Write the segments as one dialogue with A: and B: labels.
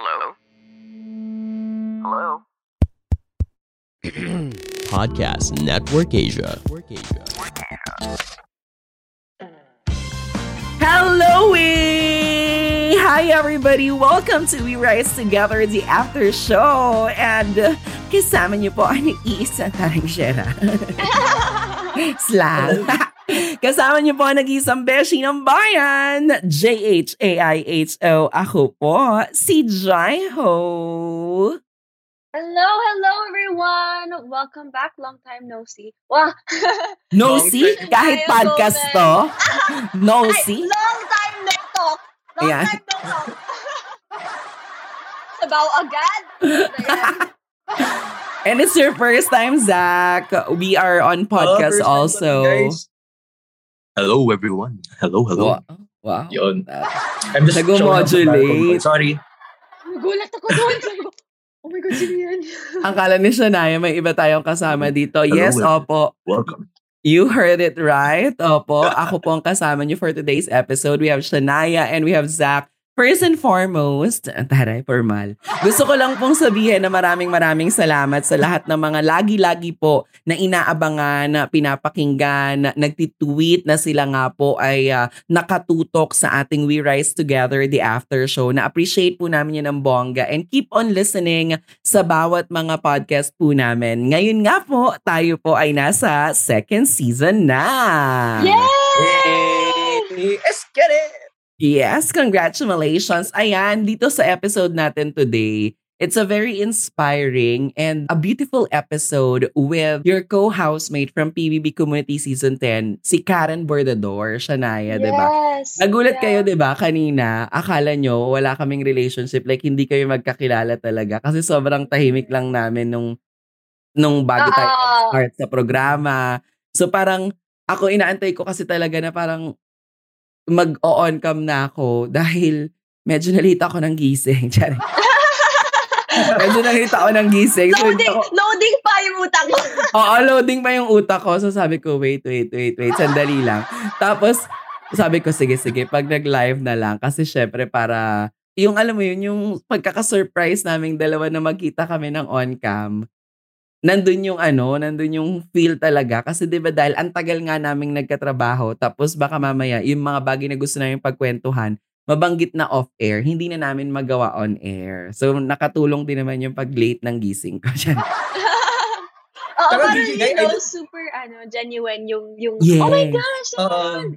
A: Hello? Hello?
B: Podcast Network Asia.
C: Hello! Hi everybody! Welcome to We Rise Together, the after show. And uh, kasama niyo po ang isa taring Shera. Slang. kasama niyo po ang nag-isang beshi ng bayan, J-H-A-I-H-O. Ako po, si Jaiho.
D: Hello, hello everyone! Welcome back. Long time no see. Wow.
C: No
A: Long
C: see?
A: time.
C: Kahit podcast to? No
D: Ay,
C: see?
D: long time no talk. Long
C: Ayan.
D: time no talk. Sabaw agad.
C: And it's your first time, Zach. We are on podcast
A: Hello, time
C: also.
A: guys. Hello, everyone. Hello, hello.
C: Wow. wow.
A: Yun.
C: That-
A: I'm just showing up sa
C: Nag-modulate.
A: Sorry.
D: Gulat ako doon. Oh my God, sino yan?
C: Ang kala ni Shania, may iba tayong kasama dito. Yes,
A: Hello.
C: opo.
A: Welcome.
C: You heard it right. Opo. Ako po ang kasama niyo for today's episode. We have Shania and we have Zach. First and foremost, taray, formal. Gusto ko lang pong sabihin na maraming maraming salamat sa lahat ng mga lagi-lagi po na inaabangan, na pinapakinggan, na nagtitweet na sila nga po ay ah, nakatutok sa ating We Rise Together, the after show. Na-appreciate po namin yun ng bongga and keep on listening sa bawat mga podcast po namin. Ngayon nga po, tayo po ay nasa second season na.
D: Yay!
A: Let's get it!
C: Yes, congratulations. Ayan, dito sa episode natin today, it's a very inspiring and a beautiful episode with your co-housemate from PBB Community Season 10, si Karen Bordador, Shania?
D: Yes.
C: Nagulat
D: Yeah.
C: kayo, di ba, kanina, akala nyo wala kaming relationship, like hindi kayo magkakilala talaga kasi sobrang tahimik lang namin nung nung bago tayo start sa programa. So parang ako inaantay ko kasi talaga na parang mag-on cam na ako dahil medyo nalita ako ng gising. Tsari. medyo nalita ako ng gising. So,
D: Loading,
C: ako,
D: loading pa yung utak ko.
C: Oo, loading pa yung utak ko. So sabi ko, wait, wait, wait, wait, sandali lang. Tapos, sabi ko, sige, sige, pag nag-live na lang. Kasi syempre para, yung alam mo yun, yung pagkaka-surprise naming dalawa na magkita kami ng on-cam, nandun yung ano, nandun yung feel talaga. Kasi di ba dahil ang tagal nga naming nagkatrabaho, tapos baka mamaya, yung mga bagay na gusto namin pagkwentuhan, mabanggit na off-air, hindi na namin magawa on-air. So, nakatulong din naman yung pag-late ng gising ko.
D: Oo,
A: Pero
D: parang you know, super, ano, genuine yung, yung,
C: Yes.
D: oh my gosh, naman.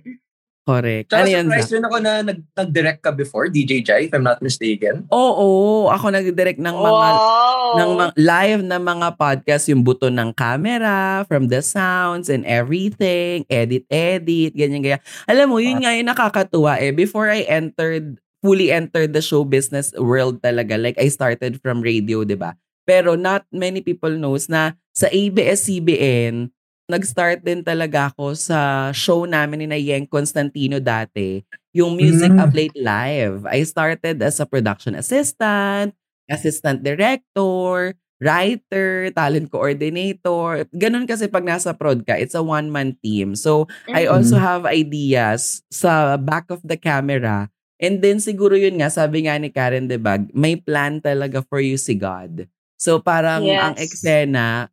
C: Correct.
A: Tsaka
C: Ano yan, Zach?
A: surprise rin ako na nag- nag-direct ka before, DJ Jai, if I'm not mistaken.
C: Oo, ako nag-direct ng mga
D: wow.
C: ng mga live na mga podcast yung buto ng camera, from the sounds and everything, edit edit, ganyan ganyan. Alam mo, yun nga yung nakakatuwa eh. Before I entered fully entered the show business world talaga, like I started from radio, 'di ba? Pero not many people knows na sa ABS-CBN, nag-start din talaga ako sa show namin ni na Yeng Constantino dati, yung Music
A: Mm.
C: Update Live. I started as a production assistant, assistant director, writer, talent coordinator. Ganun kasi pag nasa prod ka, it's a one-man team. So, I
D: Mm.
C: also have ideas sa back of the camera. And then siguro yun nga, sabi nga ni Karen Debag, may plan talaga for you si God. So parang ang
D: Yes.
C: eksena,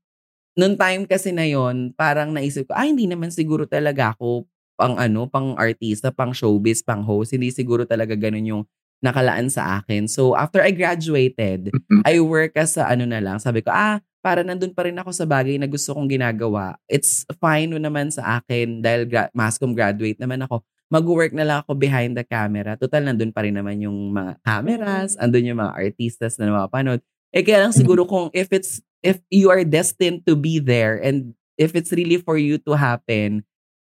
C: nung time kasi na yon parang naisip ko, ay hindi naman siguro talaga ako pang ano, pang artista, pang showbiz, pang host. Hindi siguro talaga ganun yung nakalaan sa akin. So after I graduated. I work as a ano na lang. Sabi ko, ah, para nandun pa rin ako sa bagay na gusto kong ginagawa. It's fine naman sa akin dahil gra- mass comm graduate naman ako. Mag-work na lang ako behind the camera. Total, nandun pa rin naman yung mga cameras, andun yung mga artistas na napapanood. Eh kaya lang siguro kung if it's, if you are destined to be there and if it's really for you to happen,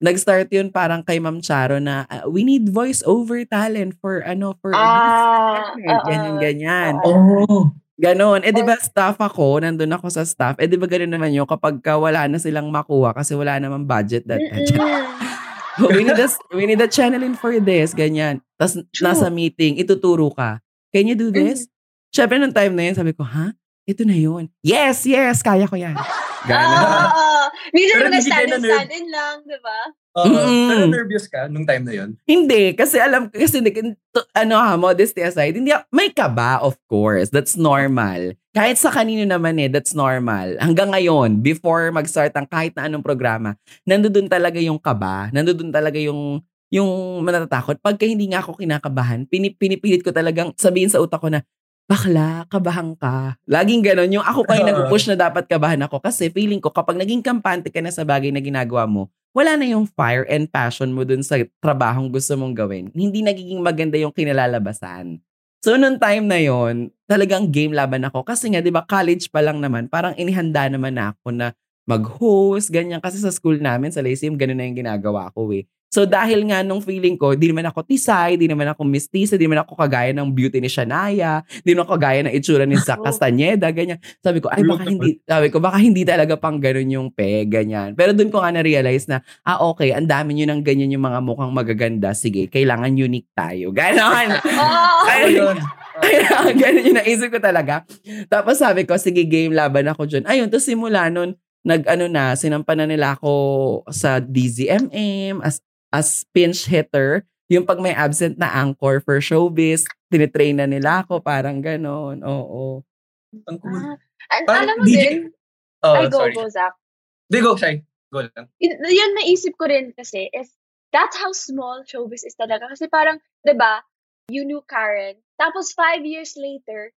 C: nag-start yun parang kay Ma'am Charo na "Ah, we need voice over talent for ano for
D: Ah,
C: this
D: oo.
C: ganyan ganyan.
A: Oh.
C: Ganon. Eh, di ba staff ako, nandun ako sa staff. Eh, di ba ganun naman yun kapag ka wala na silang makuha kasi wala namang budget that we need a, we need a channeling for this, ganyan. Tapos nasa meeting, ituturo ka. Can you do this? Syempre, nung time na yun, sabi ko, ha? Ito na yun. Yes, yes, kaya ko yan. Gano'n.
D: Ah, minsan
A: kayo
D: stand-in, lang, di ba?
A: Oo.
C: Mm.
A: Pero nervous ka nung time na yun?
C: Hindi, kasi alam, kasi hindi- to- ano ha, modesty aside, hindi, ako- may kaba, of course. That's normal. Kahit sa kanino naman eh, that's normal. Hanggang ngayon, before mag-start ang kahit na anong programa, nandoon talaga yung kaba, nandoon talaga yung yung manatatakot. Pagka hindi nga ako kinakabahan, pinip, pinipilit ko talagang sabihin sa utak ko na, bakla, kabahan ka. Laging ganon. Yung ako pa yung nag-push na dapat kabahan ako. Kasi feeling ko, kapag naging kampante ka na sa bagay na ginagawa mo, wala na yung fire and passion mo dun sa trabahong gusto mong gawin. Hindi nagiging maganda yung kinalalabasan. So, nung time na yon talagang game laban ako. Kasi nga, di ba, college pa lang naman, parang inihanda naman ako na mag-host, ganyan. Kasi sa school namin, sa Lyceum, ganun na yung ginagawa ko eh. So dahil nga nung feeling ko, di naman ako tisay, di naman ako mistisa, di naman ako kagaya ng beauty ni Shania, di naman ako kagaya ng itsura ni Zac
D: Oh.
C: Castaneda, ganyan. Sabi ko, ay baka hindi, sabi ko, baka hindi talaga pang ganun yung pe, ganyan. Pero dun ko nga na-realize na, ah okay, ang dami nyo ng ganyan yung mga mukhang magaganda. Sige, kailangan unique tayo. Ganon.
D: Oh,
C: Ay,
A: Ayun.
C: Kaya ganun yung naisip ko talaga. Tapos sabi ko, sige game, laban ako dyan. Ayun, tapos simula nun, nag ano na, sinampan na nila ako sa DZMM as, as pinch hitter. Yung pag may absent na anchor for showbiz, tinitrain na nila ako, parang ganon. Oo.
A: Ang cool.
D: ah, an-
A: Parang
D: alam mo
A: DJ
D: din,
A: Oh,
D: ay go,
A: sorry.
D: go, Zach.
A: Di, go, Shai. Go lang.
D: yun, yun naisip ko rin kasi is that's how small showbiz is talaga. Kasi parang, di ba, you knew Karen. Tapos five years later,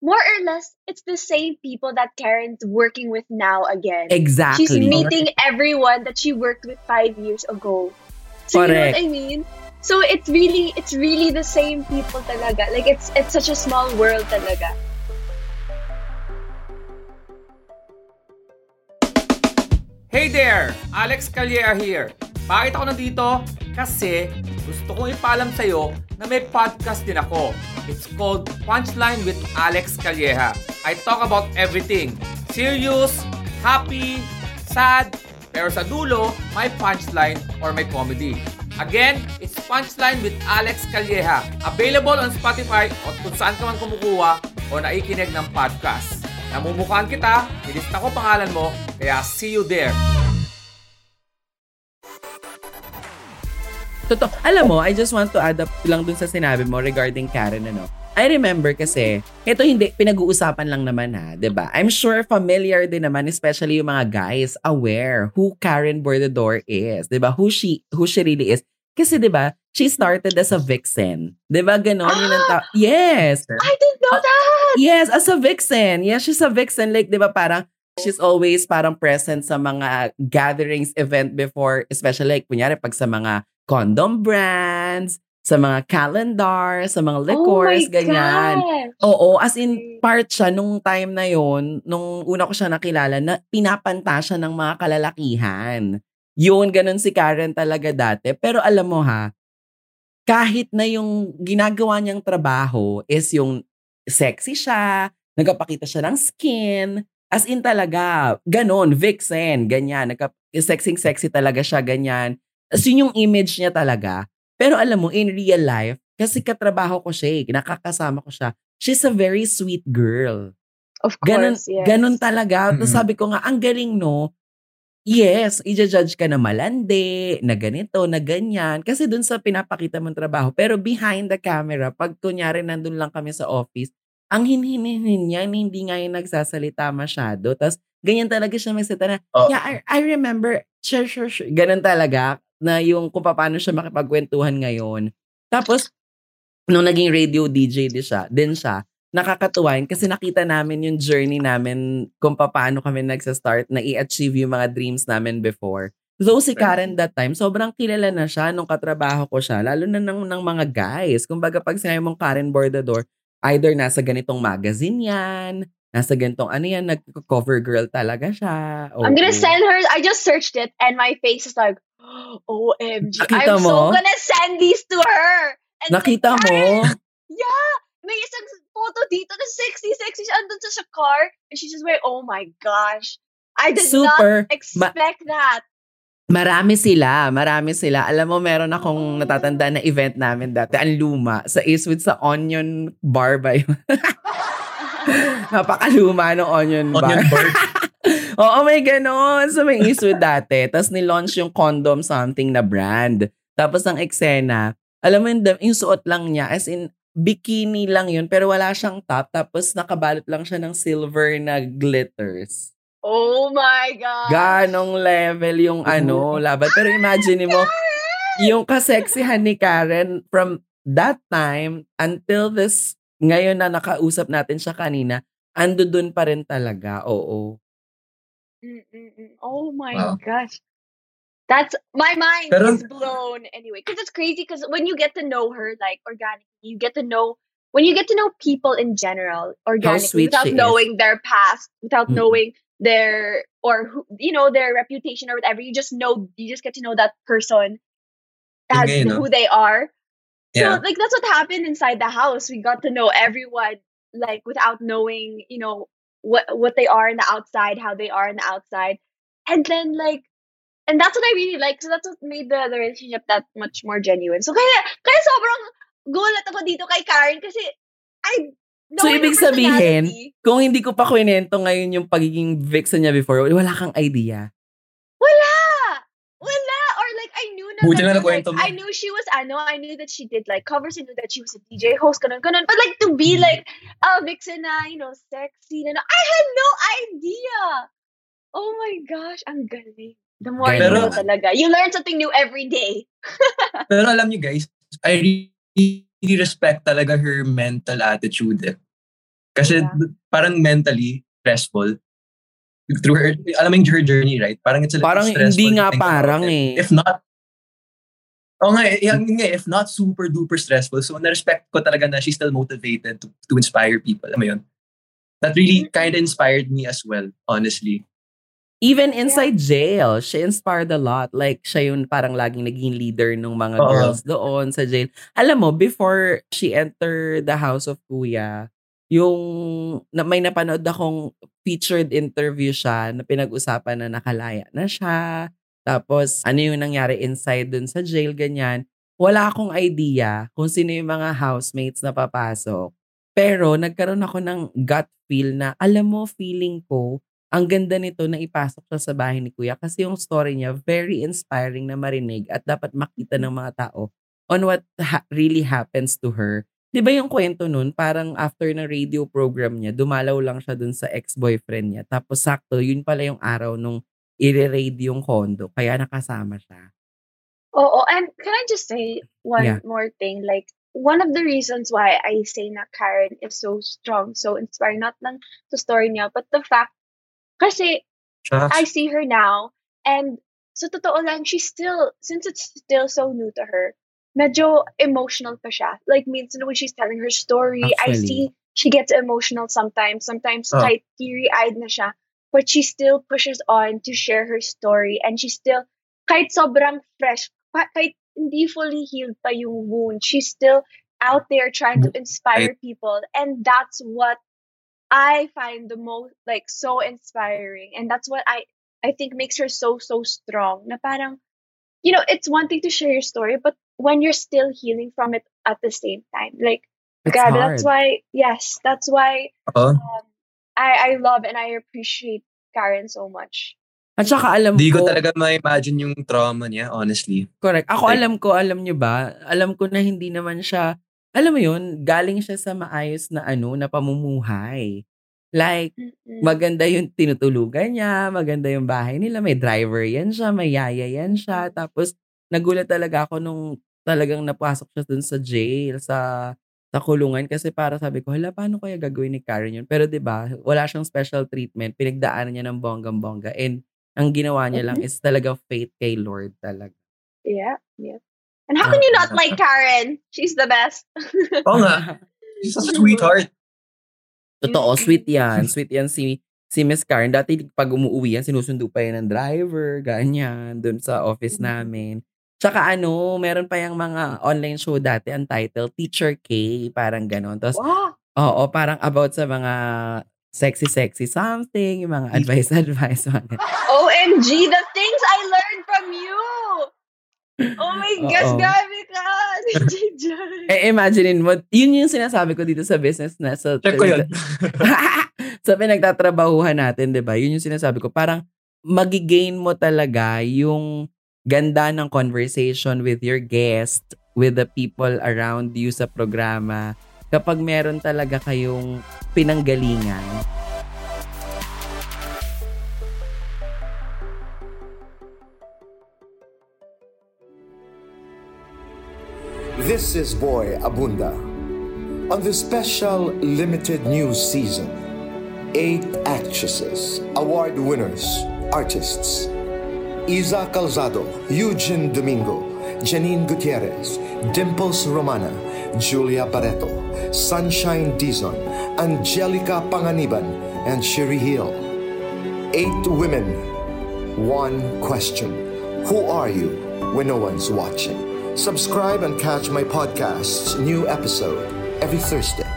D: more or less, it's the same people that Karen's working with now again.
C: Exactly.
D: She's meeting everyone that she worked with five years ago. So you know
C: Correct.
D: what I mean? So it's really it's really the same people talaga. Like it's it's such a small world talaga.
E: Hey there! Alex Calleja here. Bakit ako nandito? Kasi gusto kong ipaalam sa'yo na may podcast din ako. It's called Punchline with Alex Calleja. I talk about everything. Serious, happy, sad, pero sa dulo, may punchline or may comedy. Again, it's Punchline with Alex Calleja. Available on Spotify o kung saan ka man kumukuha o naikinig ng podcast. Namumukhaan kita, nilista ko pangalan mo, kaya see you there.
C: Totoo. Alam mo, I just want to add up lang dun sa sinabi mo regarding Karen, ano. I remember kasi, ito hindi, pinag-uusapan lang naman ha, ba? I'm sure familiar din naman, especially yung mga guys, aware who Karen Bordador is, ba? Who she, who she really is. Kasi ba, she started as a vixen. ba ganon? Yun ang ta- yes!
D: I didn't know
C: Ah,
D: that!
C: Yes, as a vixen. Yes, she's a vixen. Like, ba parang, she's always parang present sa mga gatherings, event before, especially like, kunyari, pag sa mga condom brands, sa mga calendar, sa mga liquors,
D: oh
C: ganyan.
D: gosh.
C: Oo, as in, part siya nung time na yon nung una ko siya nakilala, na pinapanta siya ng mga kalalakihan. Yun, ganun si Karen talaga dati. Pero alam mo ha, kahit na yung ginagawa niyang trabaho is yung sexy siya, nagpapakita siya ng skin, as in talaga, ganon, vixen, ganyan, nagka, sexy-sexy talaga siya, ganyan. As yun yung image niya talaga. Pero alam mo, in real life, kasi katrabaho ko siya eh, nakakasama ko siya, she's a very sweet girl.
D: Of course, yes.
C: ganon talaga. Tapos
A: Mhm.
C: sabi ko nga, ang galing no, yes, i-judge ka na malandi, na ganito, na ganyan. Kasi dun sa pinapakita mong trabaho. Pero behind the camera, pag kunyari nandun lang kami sa office, ang hinhinin niya, hindi nga yung nagsasalita masyado. Tapos ganyan talaga siya magsalita na,
A: Oh.
C: yeah, I, I remember, sure, sure, sure. Ganon talaga, na yung kung paano siya makipagkwentuhan ngayon. Tapos, nung naging radio DJ din siya, din siya, nakakatuwa yun kasi nakita namin yung journey namin kung paano kami nagsa-start na i-achieve yung mga dreams namin before. So si Karen that time, sobrang kilala na siya nung katrabaho ko siya, lalo na ng, ng mga guys. Kumbaga pag sinabi mong Karen Bordador, either nasa ganitong magazine yan, nasa ganitong ano yan, nag-cover girl talaga siya.
D: I'm gonna send her. I just searched it, and my face is like, OMG.
C: Nakita
D: I'm
C: mo?
D: so gonna send these to her. And
C: Nakita
D: like,
C: mo?
D: Yeah. May isang photo dito na sexy, sexy siya. Andun siya sa car. And she's just wearing, oh my gosh. I did
C: Super.
D: not expect that.
C: Marami sila, marami sila. Alam mo, meron akong natatanda na event namin dati, ang luma, sa Eastwood sa Onion Bar ba yun? Napakaluma ng Onion Bar.
A: Onion bird.
C: Oo, may ganon. So, may issue dati. Tapos, nilaunch yung condom something na brand. Tapos, ang eksena, alam mo yung, yung suot lang niya, as in, bikini lang yun, pero wala siyang top. Tapos, nakabalot lang siya ng silver na glitters.
D: Oh my God.
C: Ganong level yung ano, laban. Pero imagine mo, yung kaseksihan ni Karen from that time until this, ngayon na nakausap natin siya kanina, ando dun pa rin talaga. Oo.
D: Mm-mm-mm. Oh my
A: Wow.
D: gosh. That's my mind
A: Pero-
D: is blown anyway. Because it's crazy because when you get to know her like organically, you get to know when you get to know people in general organically without
C: she is.
D: knowing their past, without
C: Mm-mm.
D: knowing their or who you know their reputation or whatever. You just know you just get to know that person as
A: no?
D: who they are.
A: Yeah.
D: So like that's what happened inside the house. We got to know everyone like without knowing, you know, what what they are in the outside, how they are in the outside. And then like and that's what I really like. So that's what made the, the relationship that much more genuine. So kaya kaya sobrang gulat ako dito kay Karen kasi I
C: So, ibig sabihin, kung hindi ko pa kwento ngayon yung pagiging vixen niya before, wala kang idea.
A: Buti na nakwento mo.
D: I knew she was, ano, I knew that she did like covers, I knew that she was a DJ host, ganun, ganun. But like, to be
A: Mm.
D: like, a vixen na, you know, sexy, na, I had no idea! Oh my gosh, ang galing. The more you
C: Galing.
D: know talaga. You learn something new every day.
A: Pero alam niyo guys, I really respect talaga her mental attitude. Eh. Kasi
D: Yeah.
A: parang mentally stressful. Through her, alam mo yung her journey, right? Parang it's a little
C: Parang
A: stressful
C: hindi nga parang
A: it.
C: eh.
A: If not, oh nga, eh, yan nga, eh, if not super duper stressful, so na-respect ko talaga na she's still motivated to, to inspire people. Alam mo yun? That really
D: Mm-hmm.
A: kind of inspired me as well, honestly.
C: Even inside jail, she inspired a lot. Like, siya yung parang laging naging leader ng mga
A: Oo.
C: girls doon sa jail. Alam mo, before she entered the house of Kuya, yung na, may napanood akong featured interview siya na pinag-usapan na nakalaya na siya. Tapos, ano yung nangyari inside dun sa jail, ganyan. Wala akong idea kung sino yung mga housemates na papasok. Pero, nagkaroon ako ng gut feel na, alam mo, feeling ko, ang ganda nito na ipasok siya sa bahay ni Kuya kasi yung story niya very inspiring na marinig at dapat makita ng mga tao on what ha- really happens to her. 'Di ba yung kwento nun, parang after ng radio program niya, dumalaw lang siya dun sa ex-boyfriend niya. Tapos sakto, yun pala yung araw nung i-raid yung condo. Kaya nakasama siya.
D: Oh, and can I just say one
C: Yeah.
D: more thing? Like, one of the reasons why I say na Karen is so strong, so inspiring, not lang sa story niya, but the fact, kasi
A: Shucks.
D: I see her now, and sa totoo lang, she's still, since it's still so new to her, medyo emotional pa siya. Like, minsan when she's telling her story, I
C: Actually.
D: see she gets emotional sometimes. Sometimes
A: Oh.
D: kahit teary-eyed na siya. But she still pushes on to share her story, and she still, kahit sobrang fresh, ka- kahit hindi fully healed pa yung wound, she's still out there trying to inspire people. And that's what I find the most like so inspiring. And that's what I I think makes her so so strong. Na parang you know, it's one thing to share your story, but when you're still healing from it at the same time. Like
C: It's
D: God,
C: hard.
D: that's why yes, that's why
A: Oo.
D: um, I I love and I appreciate Karen so much.
C: At saka alam
A: Hindi ko
C: ko,
A: talaga ma-imagine yung trauma niya, honestly.
C: correct. Ako
A: Like-
C: alam ko, alam nyo ba, alam ko na hindi naman siya, alam mo yun, galing siya sa maayos na ano, na pamumuhay. Like, maganda yung tinutulugan niya, maganda yung bahay nila, may driver yan siya, may yaya yan siya. Tapos, nagulat talaga ako nung talagang napasok siya dun sa jail, sa sa kulungan kasi para sabi ko, hala, paano kaya gagawin ni Karen yun? Pero 'di ba wala siyang special treatment, pinagdaanan niya ng bonggang-bongga and ang ginawa niya lang
D: Mhm.
C: is talaga faith kay Lord talaga.
D: Yeah, yeah. And how can you not like Karen? She's the best.
A: Oo nga. She's a sweetheart.
C: Totoo,
D: Mm.
C: sweet yan. Sweet yan si si Miss Karen. Dati pag umuwi yan, sinusundo pa yan ng driver, ganyan, dun sa office
D: Mhm.
C: namin. Tsaka ano, meron pa yung mga online show dati, ang title, Teacher K, parang ganon. Tapos,
D: wow.
C: oo, parang about sa mga sexy-sexy something, yung mga advice-advice. Ganun.
D: OMG, the things I learned from you. Oh my gosh, grabe ka.
C: Eh, imaginein mo, yun yung sinasabi ko dito sa business na. Sa,
A: Check ko yun.
C: sa pinagtatrabahuhan natin, 'di ba? Yun yung sinasabi ko, parang magigain mo talaga yung ganda ng conversation with your guest, with the people around you sa programa kapag meron talaga kayong pinanggalingan.
F: This is Boy Abunda. On this special limited news season, eight actresses, award winners, artists Isa Calzado, Eugene Domingo, Janine Gutierrez, Dimples Romana, Julia Barreto, Sunshine Dizon, Angelica Panganiban, and Sherry Hill. Eight women, one question. Who are you when no one's watching? Subscribe and catch my podcast's new episode every Thursday.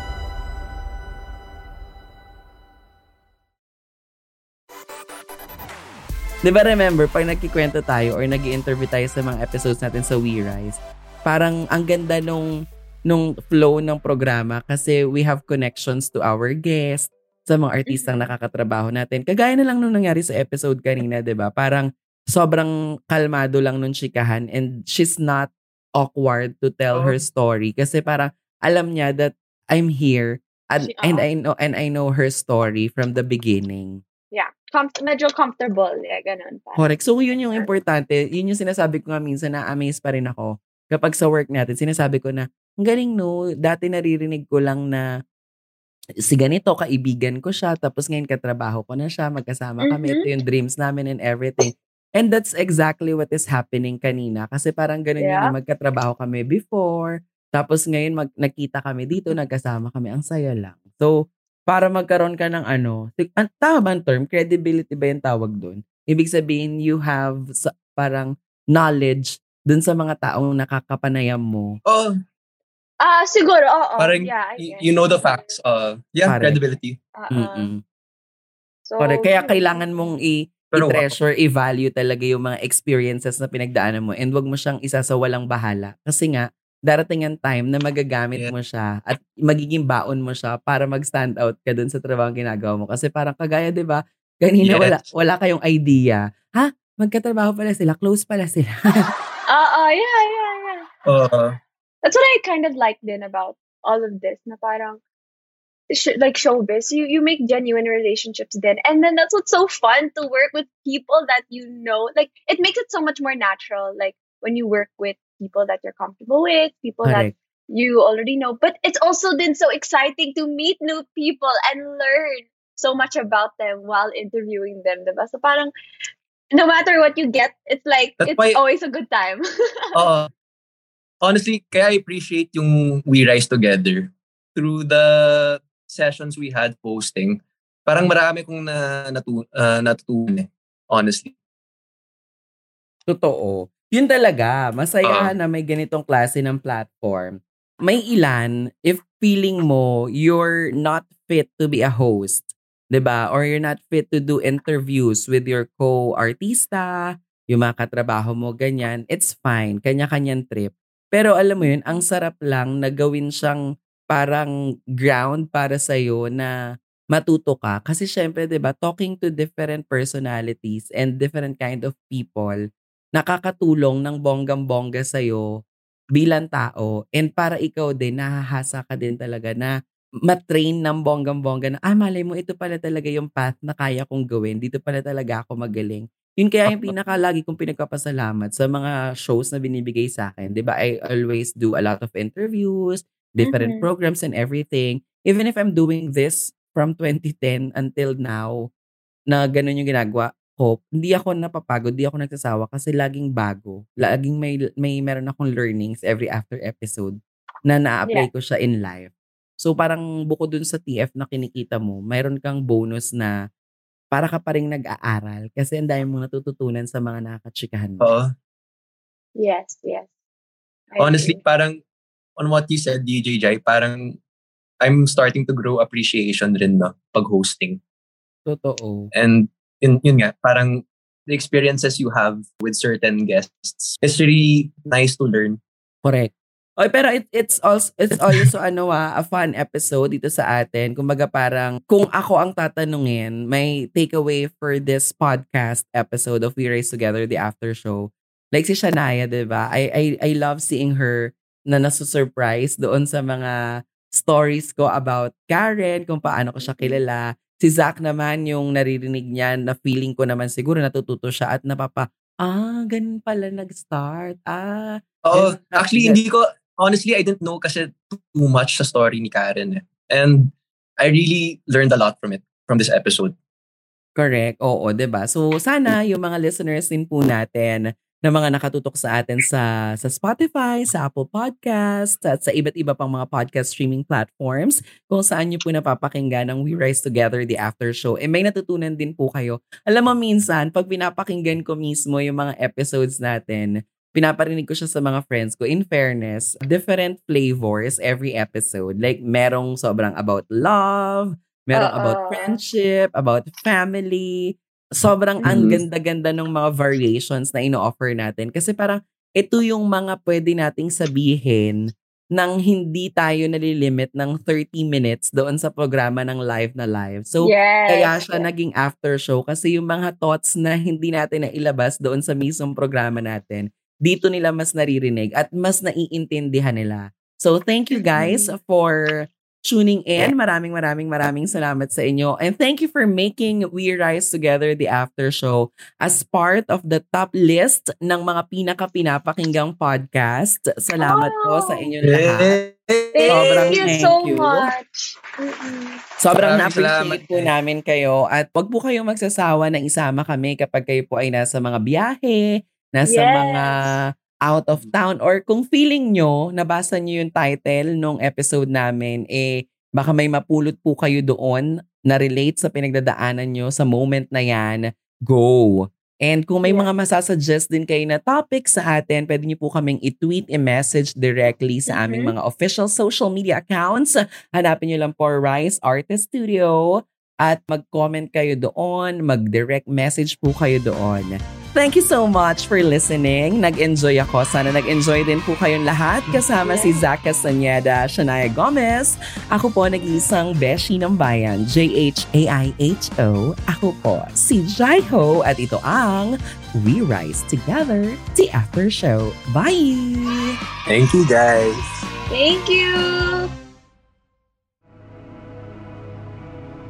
C: Di ba remember, pag nagkikwento tayo or nag interview tayo sa mga episodes natin sa We Rise, parang ang ganda nung, nung flow ng programa kasi we have connections to our guests, sa mga artistang nakakatrabaho natin. Kagaya na lang nung nangyari sa episode kanina, di ba? Parang sobrang kalmado lang nung chikahan and she's not awkward to tell
D: Oh.
C: her story kasi parang alam niya that I'm here and,
D: She-
C: and. I know and I know her story from the beginning.
D: Com- medyo comfortable. Yeah, ganun. Parang.
C: Correct. So, yun yung importante. Yun yung sinasabi ko nga minsan na amaze pa rin ako. Kapag sa work natin, sinasabi ko na, ang galing no, dati naririnig ko lang na si ganito, kaibigan ko siya, tapos ngayon katrabaho ko na siya, magkasama kami,
D: Mhm.
C: ito yung dreams namin and everything. And that's exactly what is happening kanina. Kasi parang ganun yun,
D: Yeah.
C: eh, magkatrabaho kami before, tapos ngayon mag, nakita kami dito, nagkasama kami, ang saya lang. So, para magkaroon ka ng ano, ang tama ba ang term? Credibility ba yung tawag doon? Ibig sabihin, you have sa, parang knowledge dun sa mga taong nakakapanayam mo.
A: Oh,
D: Ah, siguro, oo.
A: parang
D: yeah, I
A: y-
D: guess.
A: you know the facts. Uh, yeah,
C: Correct.
A: credibility.
C: Mm-mm.
D: So,
C: Correct. Kaya kailangan mong i-
A: Pero
C: i-treasure, i-value talaga yung mga experiences na pinagdaanan mo and wag mo siyang isa sa walang bahala. Kasi nga, darating ang time na magagamit
A: Yeah.
C: mo siya at magiging baon mo siya para mag-stand out ka dun sa trabaho ginagawa mo. Kasi parang kagaya, di ba? Kanina
A: Yes.
C: wala, wala kayong idea. Ha? Magkatrabaho pala sila. Close pala sila.
D: Ah, ah, yeah, yeah, yeah.
A: Uh,
D: That's what I kind of like then about all of this. Na parang, sh- like showbiz, you, you make genuine relationships then. And then that's what's so fun to work with people that you know. Like, it makes it so much more natural. Like, when you work with people that you're comfortable with, people that you already know. But it's also been so exciting to meet new people and learn so much about them while interviewing them. Diba? So parang, no matter what you get, it's like,
A: That's
D: it's
A: why-
D: always a good time.
A: uh, honestly, kaya I appreciate yung We Rise Together. Through the sessions we had posting, parang marami kong na, natu, uh, natutunan eh. Honestly.
C: Totoo. Yun talaga. Masaya
A: Ah.
C: na may ganitong klase ng platform. May ilan, if feeling mo you're not fit to be a host, 'di ba? Or you're not fit to do interviews with your co-artista, yung mga katrabaho mo, ganyan, it's fine. Kanya-kanyang trip. Pero alam mo yun, ang sarap lang na gawin siyang parang ground para sa'yo na matuto ka. Kasi syempre, 'di ba, talking to different personalities and different kind of people, nakakatulong ng bonggang-bongga sa'yo bilang tao and para ikaw din, nahahasa ka din talaga na matrain ng bonggang-bongga na, ah, malay mo, ito pala talaga yung path na kaya kong gawin. Dito pala talaga ako magaling. Yun kaya yung pinaka lagi kong pinagpapasalamat sa mga shows na binibigay sa akin. ba I always do a lot of interviews, different
D: Mhm.
C: programs and everything. Even if I'm doing this from 2010 until now, na ganun yung ginagawa ko, hindi ako napapagod, hindi ako nagsasawa kasi laging bago. Laging may, may meron akong learnings every after episode na na-apply ko siya in life. So parang bukod dun sa TF na kinikita mo, mayroon kang bonus na para ka pa rin nag-aaral kasi ang dami mong natututunan sa mga nakakatsikahan mo.
A: Uh,
D: yes, yes. I
A: honestly,
D: agree.
A: parang on what you said, DJ Jai, parang I'm starting to grow appreciation rin no, pag hosting.
C: Totoo.
A: And yun, yun nga, parang the experiences you have with certain guests, it's really nice to learn.
C: Correct. Oy, pero it, it's also it's also ano ah, a fun episode dito sa atin. Kumbaga parang kung ako ang tatanungin, may takeaway for this podcast episode of We Rise Together the After Show. Like si Shania, 'di ba? I I I love seeing her na nasu-surprise doon sa mga stories ko about Karen, kung paano ko siya kilala. Si Zach naman yung naririnig niya na feeling ko naman siguro natututo siya at napapa, ah, ganun pala nag-start. Ah,
A: Oh, actually, hindi ko, honestly, I didn't know kasi too much sa story ni Karen. eh. And I really learned a lot from it, from this episode.
C: Correct. Oo, 'di ba? So sana yung mga listeners din po natin na mga nakatutok sa atin sa sa Spotify, sa Apple Podcast, at sa iba't iba pang mga podcast streaming platforms kung saan niyo po napapakinggan ang We Rise Together the After Show. Eh may natutunan din po kayo. Alam mo minsan pag pinapakinggan ko mismo yung mga episodes natin, pinaparinig ko siya sa mga friends ko. In fairness, different flavors every episode. Like merong sobrang about love, Merong
D: Oo.
C: about friendship, about family. Sobrang ang
A: Mhm.
C: ganda-ganda ng mga variations na ino-offer natin. Kasi parang ito yung mga pwede nating sabihin nang hindi tayo nalilimit ng 30 minutes doon sa programa ng live na live. So,
D: yes.
C: kaya siya naging after show kasi yung mga thoughts na hindi natin nailabas doon sa mismong programa natin, dito nila mas naririnig at mas naiintindihan nila. So thank you guys for tuning in. Maraming maraming maraming salamat sa inyo. And thank you for making We Rise Together the after show as part of the top list ng mga pinaka-pinapakinggang podcast. Salamat po sa inyo lahat.
D: Thank
C: Sobrang
D: you
C: thank
D: so
C: you.
D: much.
C: Sobrang na-appreciate po namin kayo at wag po kayong magsasawa na isama kami kapag kayo po ay nasa mga biyahe, nasa
D: Yes.
C: mga out of town or kung feeling nyo, nabasa nyo yung title nung episode namin, eh baka may mapulot po kayo doon na relate sa pinagdadaanan nyo sa moment na yan, go! And kung may
D: Yeah.
C: mga masasuggest din kayo na topic sa atin, pwede niyo po kaming i-tweet, i-message directly sa aming
D: Mhm.
C: mga official social media accounts. Hanapin niyo lang po Rise Artist Studio at mag-comment kayo doon, mag-direct message po kayo doon. Thank you so much for listening. Nag-enjoy ako. Sana nag-enjoy din po kayong lahat kasama si Zach Castaneda, Shania Gomez. Ako po nag-iisang Beshi ng Bayan, J-H-A-I-H-O. Ako po si Jaiho at ito ang We Rise Together, the After Show. Bye!
A: Thank you, guys.
D: Thank you.